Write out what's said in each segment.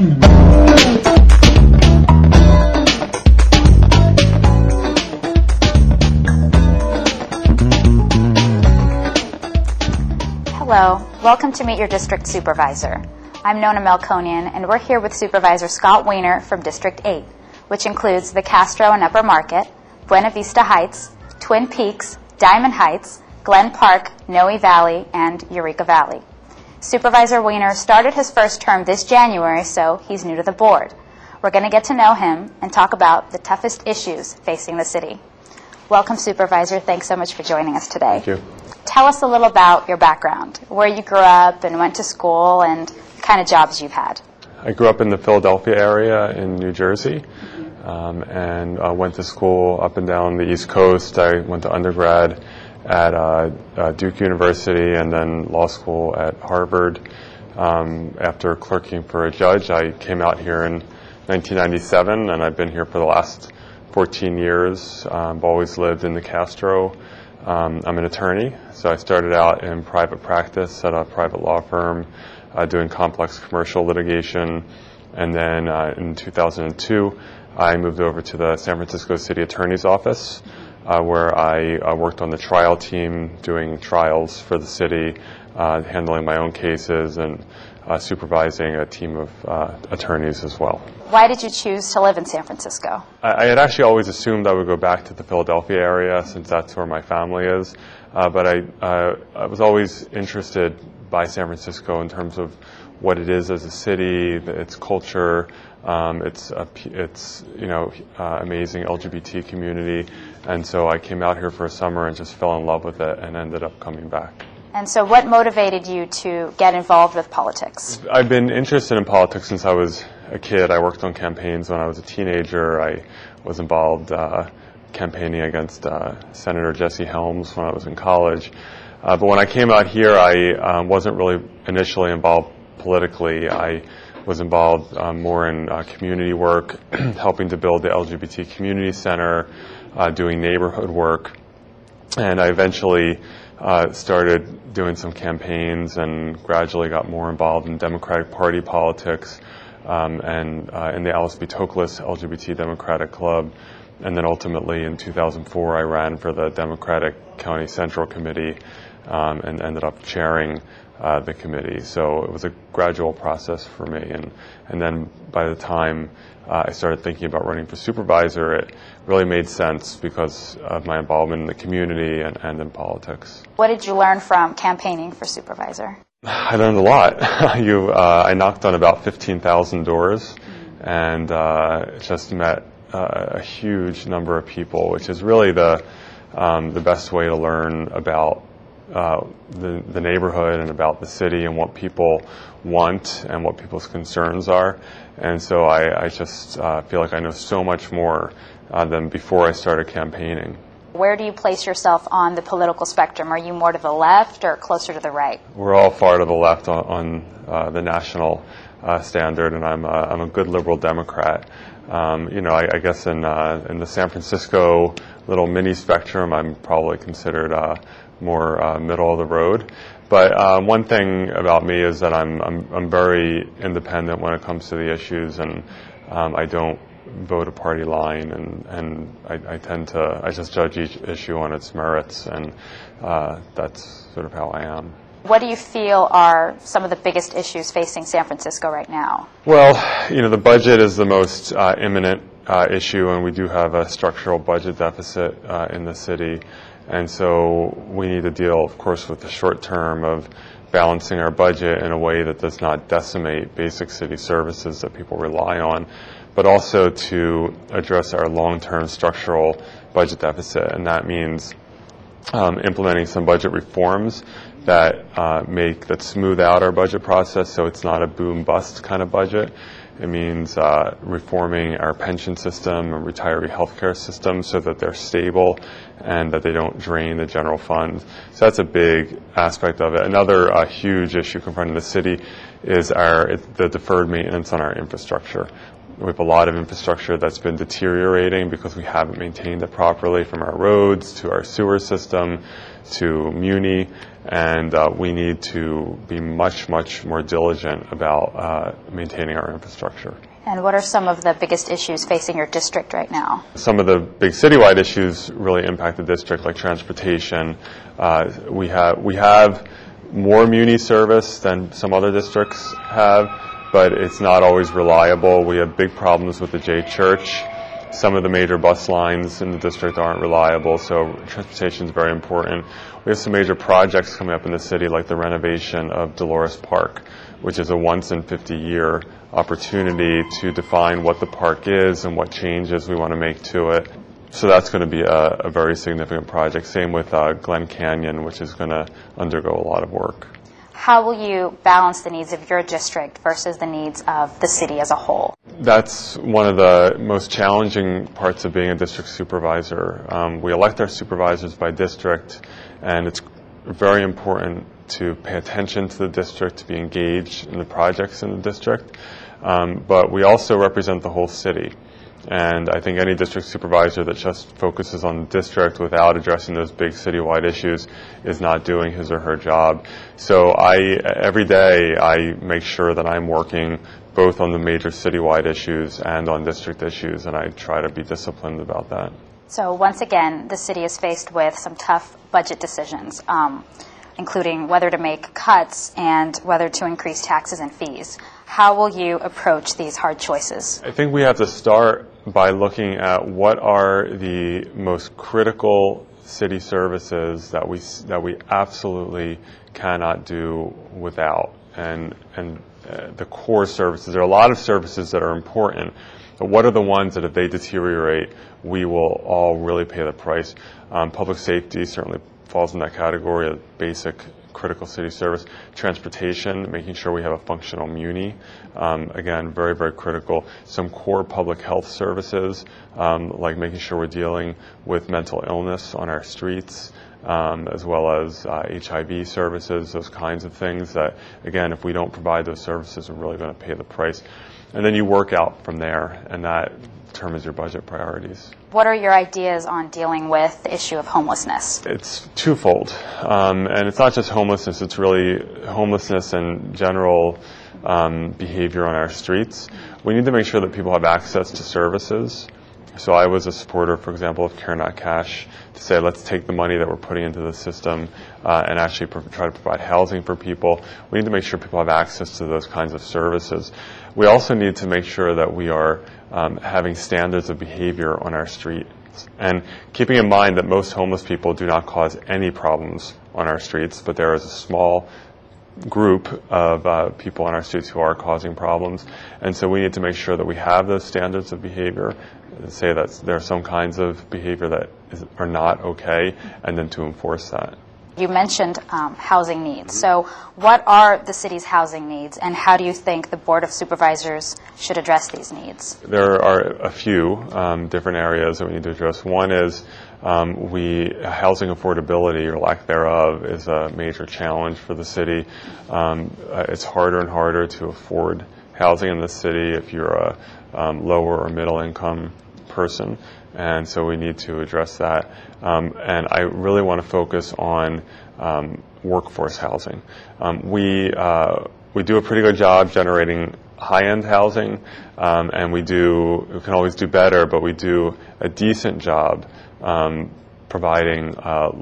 Hello, welcome to Meet Your District Supervisor. I'm Nona Melkonian, and we're here with Supervisor Scott Wiener from District 8, which includes the Castro and Upper Market, Buena Vista Heights, Twin Peaks, Diamond Heights, Glen Park, Noe Valley, and Eureka Valley. Supervisor Wiener started his first term this January, so he's new to the board. We're going to get to know him and talk about the toughest issues facing the city. Welcome, Supervisor. Thanks so much for joining us today. Thank you. Tell us a little about your background, where you grew up and went to school, and the kind of jobs you've had. I grew up in the Philadelphia area in New Jersey um, and uh, went to school up and down the East Coast. I went to undergrad at uh, uh, Duke University and then law school at Harvard. Um, after clerking for a judge, I came out here in 1997 and I've been here for the last 14 years. Um, I've always lived in the Castro. Um, I'm an attorney, so I started out in private practice at a private law firm uh, doing complex commercial litigation. And then uh, in 2002, I moved over to the San Francisco City Attorney's Office, uh, where I uh, worked on the trial team doing trials for the city, uh, handling my own cases and uh, supervising a team of uh, attorneys as well. Why did you choose to live in San Francisco? I, I had actually always assumed I would go back to the Philadelphia area since that's where my family is, uh, but I, uh, I was always interested by San Francisco in terms of what it is as a city, its culture, um, its uh, its you know uh, amazing LGBT community, and so I came out here for a summer and just fell in love with it and ended up coming back. And so, what motivated you to get involved with politics? I've been interested in politics since I was a kid. I worked on campaigns when I was a teenager. I was involved uh, campaigning against uh, Senator Jesse Helms when I was in college. Uh, but when I came out here, I um, wasn't really initially involved politically. I was involved um, more in uh, community work, helping to build the LGBT community center, uh, doing neighborhood work and I eventually uh, started doing some campaigns and gradually got more involved in Democratic Party politics um, and uh, in the Alice B. Toklas LGBT Democratic Club. And then ultimately in 2004, I ran for the Democratic County Central Committee um, and ended up chairing uh, the committee. So it was a gradual process for me. And, and then by the time uh, I started thinking about running for supervisor, it really made sense because of my involvement in the community and, and in politics. What did you learn from campaigning for supervisor? I learned a lot. you, uh, I knocked on about 15,000 doors and uh, just met uh, a huge number of people, which is really the, um, the best way to learn about uh, the, the neighborhood and about the city and what people want and what people's concerns are. And so I, I just uh, feel like I know so much more uh, than before I started campaigning. Where do you place yourself on the political spectrum? Are you more to the left or closer to the right? We're all far to the left on, on uh, the national uh, standard, and I'm, uh, I'm a good liberal Democrat. Um, you know, I, I guess in, uh, in the San Francisco little mini spectrum, I'm probably considered uh, more uh, middle of the road. But um, one thing about me is that I'm, I'm, I'm very independent when it comes to the issues, and um, I don't vote a party line, and, and I, I tend to, I just judge each issue on its merits, and uh, that's sort of how I am. What do you feel are some of the biggest issues facing San Francisco right now? Well, you know, the budget is the most uh, imminent uh, issue, and we do have a structural budget deficit uh, in the city. And so we need to deal, of course, with the short term of balancing our budget in a way that does not decimate basic city services that people rely on, but also to address our long-term structural budget deficit. And that means um, implementing some budget reforms that uh, make that smooth out our budget process so it's not a boom bust kind of budget. It means uh, reforming our pension system and retiree healthcare system so that they're stable and that they don't drain the general fund. So that's a big aspect of it. Another uh, huge issue confronting the city is our the deferred maintenance on our infrastructure. We have a lot of infrastructure that's been deteriorating because we haven't maintained it properly from our roads to our sewer system to Muni, and uh, we need to be much, much more diligent about uh, maintaining our infrastructure. And what are some of the biggest issues facing your district right now? Some of the big citywide issues really impact the district, like transportation. Uh, we have we have more Muni service than some other districts have, but it's not always reliable. We have big problems with the J Church. Some of the major bus lines in the district aren't reliable, so transportation is very important. We have some major projects coming up in the city, like the renovation of Dolores Park, which is a once in 50 year opportunity to define what the park is and what changes we want to make to it. So that's going to be a, a very significant project. Same with uh, Glen Canyon, which is going to undergo a lot of work. How will you balance the needs of your district versus the needs of the city as a whole? That's one of the most challenging parts of being a district supervisor. Um, we elect our supervisors by district, and it's very important to pay attention to the district, to be engaged in the projects in the district. Um, but we also represent the whole city. And I think any district supervisor that just focuses on the district without addressing those big citywide issues is not doing his or her job. So I, every day, I make sure that I'm working both on the major citywide issues and on district issues, and I try to be disciplined about that. So once again, the city is faced with some tough budget decisions, um, including whether to make cuts and whether to increase taxes and fees. How will you approach these hard choices? I think we have to start by looking at what are the most critical city services that we that we absolutely cannot do without, and and uh, the core services. There are a lot of services that are important, but what are the ones that if they deteriorate, we will all really pay the price? Um, public safety certainly falls in that category of basic critical city service. Transportation, making sure we have a functional muni, um, again, very, very critical. Some core public health services, um, like making sure we're dealing with mental illness on our streets. Um, as well as uh, HIV services, those kinds of things that, again, if we don't provide those services, we're really going to pay the price. And then you work out from there, and that determines your budget priorities. What are your ideas on dealing with the issue of homelessness? It's twofold. Um, and it's not just homelessness, it's really homelessness and general um, behavior on our streets. We need to make sure that people have access to services. So I was a supporter, for example, of Care Not Cash to say let's take the money that we're putting into the system uh, and actually try to provide housing for people. We need to make sure people have access to those kinds of services. We also need to make sure that we are um, having standards of behavior on our streets. And keeping in mind that most homeless people do not cause any problems on our streets, but there is a small group of uh, people on our streets who are causing problems. And so we need to make sure that we have those standards of behavior, say that there are some kinds of behavior that is, are not okay, and then to enforce that. You mentioned um, housing needs. So, what are the city's housing needs, and how do you think the Board of Supervisors should address these needs? There are a few um, different areas that we need to address. One is um, we housing affordability or lack thereof is a major challenge for the city. Um, uh, it's harder and harder to afford housing in the city if you're a um, lower or middle income person and so we need to address that. Um, and I really want to focus on um, workforce housing. Um, we uh, we do a pretty good job generating high-end housing, um, and we do we can always do better, but we do a decent job um, providing. Uh,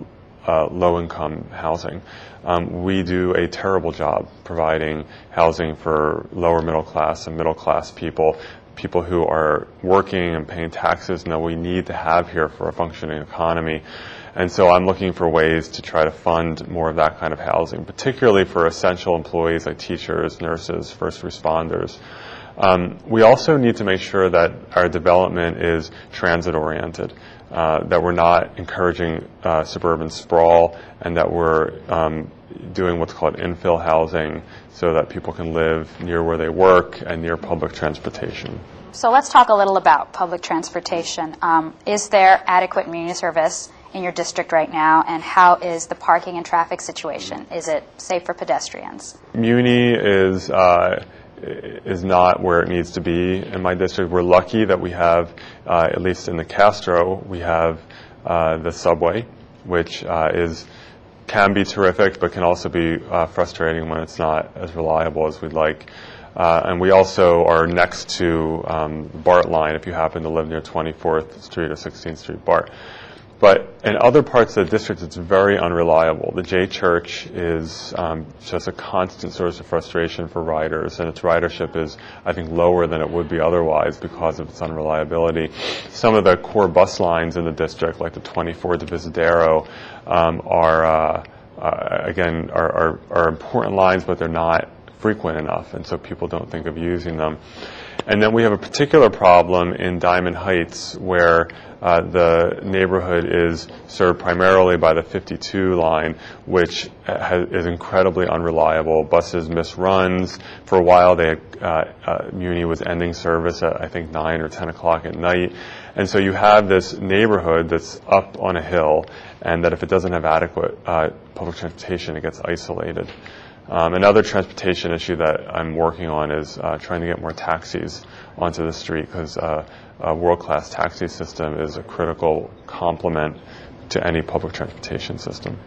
uh, low-income housing. Um, we do a terrible job providing housing for lower middle class and middle class people people who are working and paying taxes and that we need to have here for a functioning economy. And so I'm looking for ways to try to fund more of that kind of housing, particularly for essential employees like teachers, nurses, first responders. Um, we also need to make sure that our development is transit oriented, uh, that we're not encouraging uh, suburban sprawl, and that we're um, doing what's called infill housing so that people can live near where they work and near public transportation. So let's talk a little about public transportation. Um, is there adequate Muni service in your district right now, and how is the parking and traffic situation? Is it safe for pedestrians? Muni is uh, is not where it needs to be in my district. We're lucky that we have, uh, at least in the Castro, we have uh, the subway, which uh, is can be terrific, but can also be uh, frustrating when it's not as reliable as we'd like. Uh, and we also are next to um, BART line if you happen to live near 24th Street or 16th Street BART. But in other parts of the district, it's very unreliable. The J Church is um, just a constant source of frustration for riders, and its ridership is, I think, lower than it would be otherwise because of its unreliability. Some of the core bus lines in the district, like the 24 to Divisadero, um, are uh, uh, again are, are, are important lines, but they're not frequent enough, and so people don't think of using them. And then we have a particular problem in Diamond Heights where uh, the neighborhood is served primarily by the 52 line, which has, is incredibly unreliable. Buses miss runs. For a while, they uh, uh, Muni was ending service at I think 9 or 10 o'clock at night. And so you have this neighborhood that's up on a hill, and that if it doesn't have adequate uh, public transportation, it gets isolated. Um, another transportation issue that I'm working on is uh, trying to get more taxis onto the street because uh, a world-class taxi system is a critical complement to any public transportation system.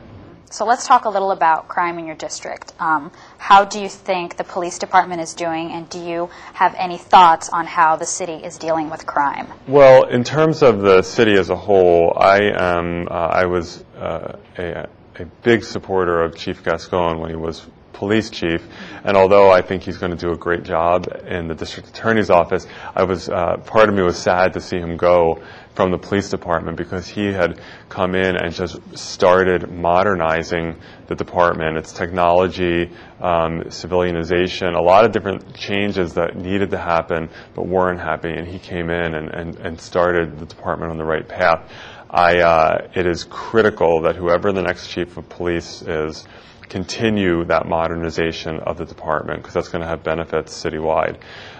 So let's talk a little about crime in your district. Um, how do you think the police department is doing, and do you have any thoughts on how the city is dealing with crime? Well, in terms of the city as a whole, I am. Uh, I was uh, a, a big supporter of Chief Gascon when he was police chief. And although I think he's going to do a great job in the district attorney's office, I was uh, part of me was sad to see him go from the police department because he had come in and just started modernizing the department, its technology, um, civilianization, a lot of different changes that needed to happen but weren't happening. And he came in and, and, and started the department on the right path. I, uh, it is critical that whoever the next chief of police is, continue that modernization of the department because that's going to have benefits citywide.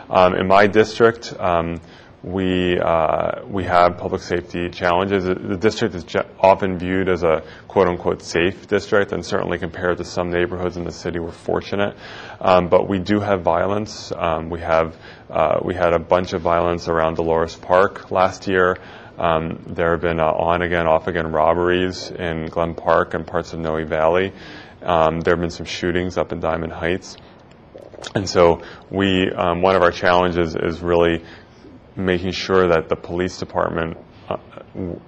Um, in my district, um, we uh, we have public safety challenges. The district is often viewed as a quote unquote safe district, and certainly compared to some neighborhoods in the city, we're fortunate. Um, but we do have violence. Um, we have uh, we had a bunch of violence around Dolores Park last year. Um, there have been uh, on again, off again robberies in Glen Park and parts of Noe Valley. Um, there have been some shootings up in Diamond Heights. And so we, um, one of our challenges is really making sure that the police department uh,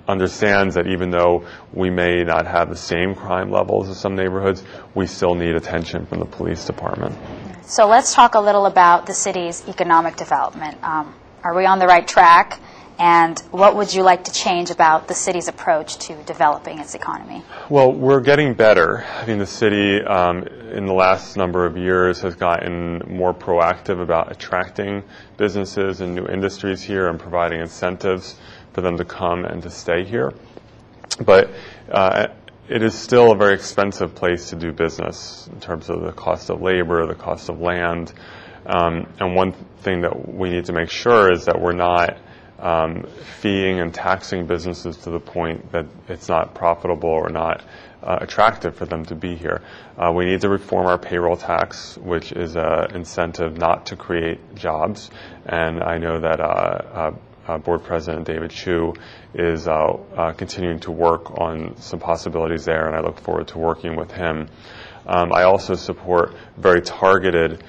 understands that even though we may not have the same crime levels as some neighborhoods, we still need attention from the police department. So let's talk a little about the city's economic development. Um, are we on the right track? And what would you like to change about the city's approach to developing its economy? Well, we're getting better. I mean, the city um, in the last number of years has gotten more proactive about attracting businesses and new industries here and providing incentives for them to come and to stay here. But uh, it is still a very expensive place to do business in terms of the cost of labor, the cost of land. Um, and one thing that we need to make sure is that we're not um, feeing and taxing businesses to the point that it's not profitable or not uh, attractive for them to be here. Uh, we need to reform our payroll tax, which is an incentive not to create jobs. And I know that uh, uh, uh Board President David Chiu is uh, continuing to work on some possibilities there, and I look forward to working with him. Um, I also support very targeted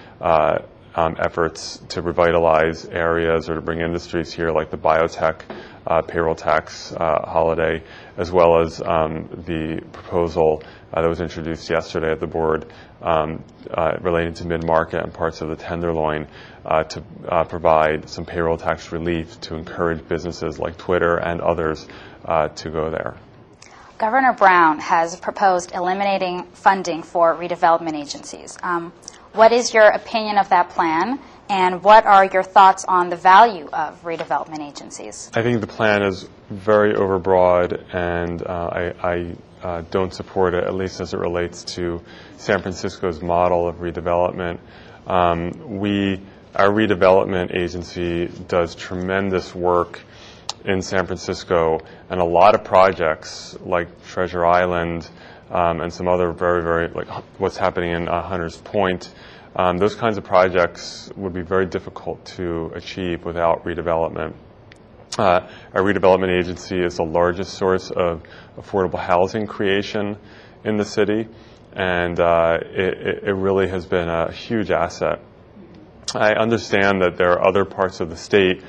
efforts to revitalize areas or to bring industries here like the biotech uh, payroll tax uh, holiday, as well as um, the proposal uh, that was introduced yesterday at the board um, uh, relating to mid-market and parts of the tenderloin uh, to uh, provide some payroll tax relief to encourage businesses like Twitter and others to go there. Governor Brown has proposed eliminating funding for redevelopment agencies. Um, what is your opinion of that plan? And what are your thoughts on the value of redevelopment agencies? I think the plan is very overbroad, and uh, I, I uh, don't support it, at least as it relates to San Francisco's model of redevelopment. Um, we, our redevelopment agency does tremendous work in San Francisco, and a lot of projects like Treasure Island um, and some other very, very, like what's happening in uh, Hunters Point, Um, those kinds of projects would be very difficult to achieve without redevelopment. Uh, our redevelopment agency is the largest source of affordable housing creation in the city, and uh, it, it really has been a huge asset. I understand that there are other parts of the state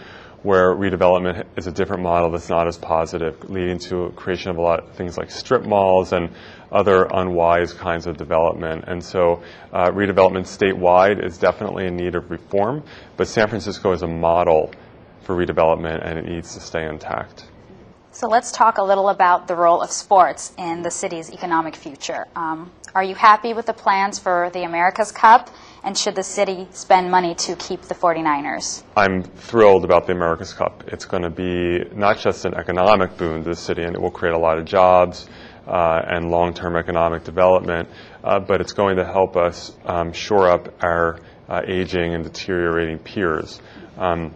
where redevelopment is a different model that's not as positive, leading to creation of a lot of things like strip malls and other unwise kinds of development. And so uh, redevelopment statewide is definitely in need of reform, but San Francisco is a model for redevelopment and it needs to stay intact. So let's talk a little about the role of sports in the city's economic future. Um, are you happy with the plans for the America's Cup? And should the city spend money to keep the 49ers? I'm thrilled about the America's Cup. It's going to be not just an economic boon to the city, and it will create a lot of jobs uh, and long-term economic development, uh, but it's going to help us um, shore up our uh, aging and deteriorating piers. Um,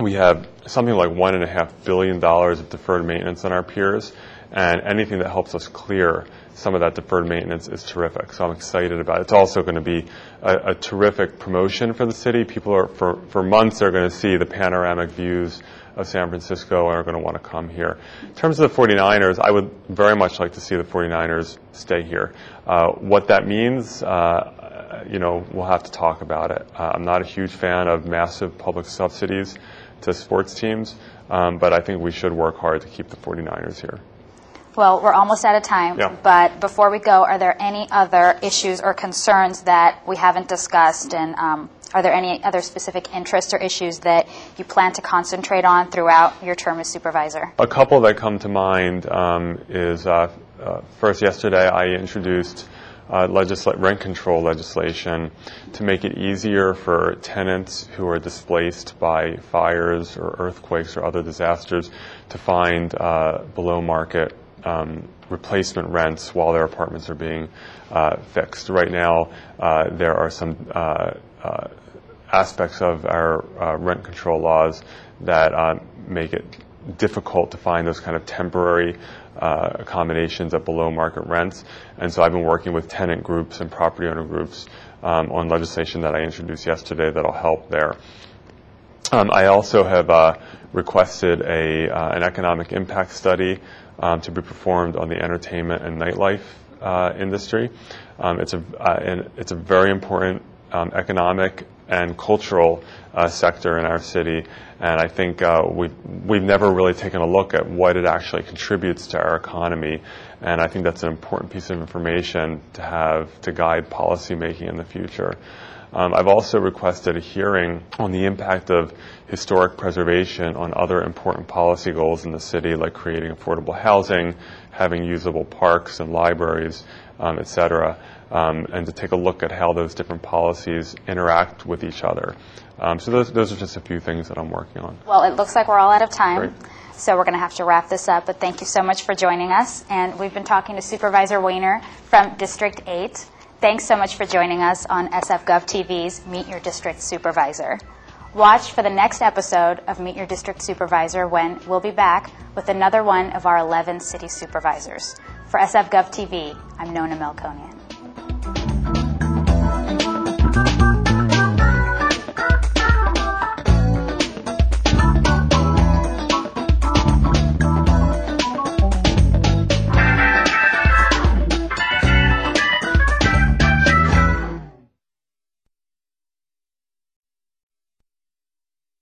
we have something like one and a half billion dollars of deferred maintenance on our piers, and anything that helps us clear some of that deferred maintenance is terrific. So I'm excited about it. It's also going to be a, a terrific promotion for the city. People are for for months are going to see the panoramic views of San Francisco and are going to want to come here. In terms of the 49ers, I would very much like to see the 49ers stay here. Uh, what that means, uh, you know, we'll have to talk about it. Uh, I'm not a huge fan of massive public subsidies to sports teams, um, but I think we should work hard to keep the 49ers here. Well, we're almost out of time, Yeah. but before we go, are there any other issues or concerns that we haven't discussed? And um, are there any other specific interests or issues that you plan to concentrate on throughout your term as supervisor? A couple that come to mind um, is uh, uh, first, yesterday I introduced uh, legisla- rent control legislation to make it easier for tenants who are displaced by fires or earthquakes or other disasters to find uh, below market um, replacement rents while their apartments are being uh, fixed. Right now, uh, there are some uh, uh, aspects of our rent control laws that make it difficult to find those kind of temporary uh, accommodations at below market rents. And so I've been working with tenant groups and property owner groups um, on legislation that I introduced yesterday that'll help there. Um, I also have uh, requested a, uh, an economic impact study um, to be performed on the entertainment and nightlife uh, industry. Um, it's, a, uh, and it's a very important um, economic and cultural uh, sector in our city, and I think uh, we've, we've never really taken a look at what it actually contributes to our economy, and I think that's an important piece of information to have to guide policymaking in the future. Um, I've also requested a hearing on the impact of historic preservation on other important policy goals in the city, like creating affordable housing, having usable parks and libraries, um, et cetera, um, and to take a look at how those different policies interact with each other. Um, so those, those are just a few things that I'm working on. Well, it looks like we're all out of time. Great. So we're going to have to wrap this up, but thank you so much for joining us. And we've been talking to Supervisor Wiener from District 8. Thanks so much for joining us on SFGov TV's Meet Your District Supervisor. Watch for the next episode of Meet Your District Supervisor when we'll be back with another one of our 11 city supervisors. For SFGov TV, I'm Nona Melkonian.